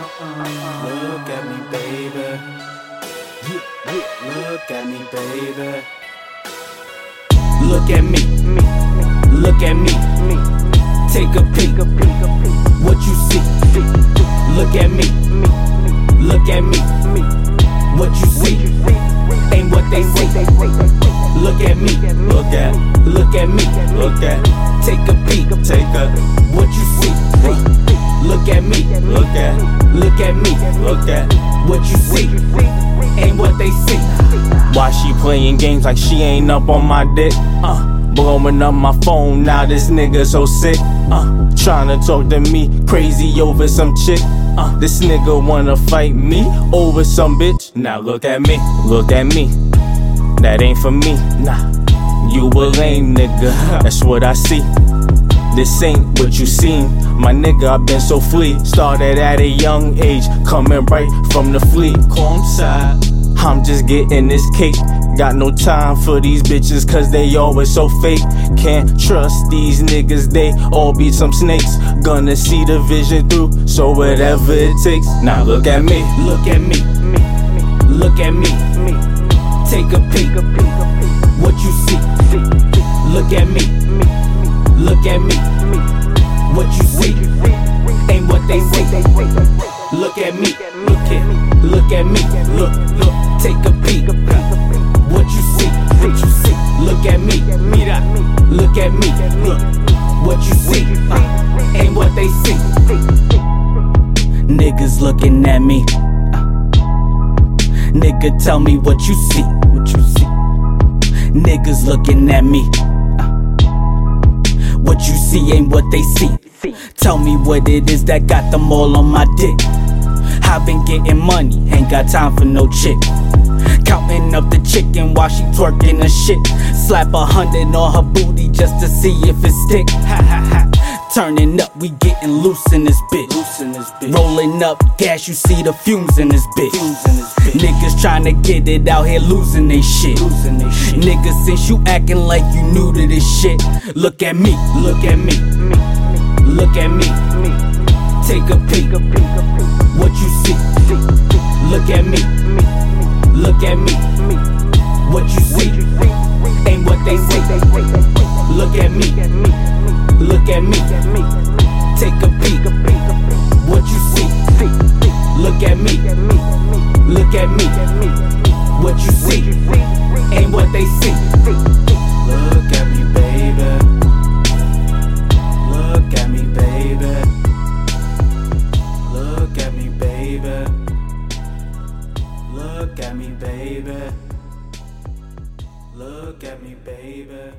Uh-uh. Look at me, baby. Look at me, baby. Look at me. Look at me. Take a peek. What you see? Look at me. Look at me. What you see? Ain't what they say. Look at me. Look at. Look at me. Look at. Take a peek. Take a. What you see? Look at me. Look at. Look at me. Look at. What you see? Ain't what they see. Why she playing games like she ain't up on my dick? Uh, blowing up my phone, now this nigga so sick. Uh, to talk to me crazy over some chick. Uh, this nigga wanna fight me over some bitch. Now look at me, look at me. That ain't for me, nah. You a lame nigga, that's what I see. This ain't what you seen, my nigga. i been so free. Started at a young age, coming right from the fleet. Calm side. I'm just getting this cake. Got no time for these bitches, cause they always so fake. Can't trust these niggas, they all be some snakes. Gonna see the vision through, so whatever it takes. Now look at me, Look at me. Look at me. Take a peek. What you see? Look at me. Look at me. What you see? Ain't what they say. Look at me. Look at. me. Look at me. Look. Look. Take a peek. What you see? What you see? Look at me. Mira. Look at me. Look. What you see? Uh, ain't what they see. Niggas looking at me. Nigga, tell me what you see. What you see? Niggas looking at me. What you see ain't what they see. Tell me what it is that got them all on my dick. I've been getting money, ain't got time for no chick. Counting up the chicken while she twerking the shit. Slap a hundred on her booty just to see if it stick. Ha ha ha. Turning up, we getting loose in this bitch. Rolling up gas, you see the fumes in this bitch. Niggas trying to get it out here losing they shit. Niggas, since you acting like you new to this shit, look at me, look at me, look at me. Take a peek, what you see? Look at me, look at me, what you see? Ain't what they say. Look at me, look at me. Take a peek, what you see? Look at me, at me, me, look at me, Look at me, baby.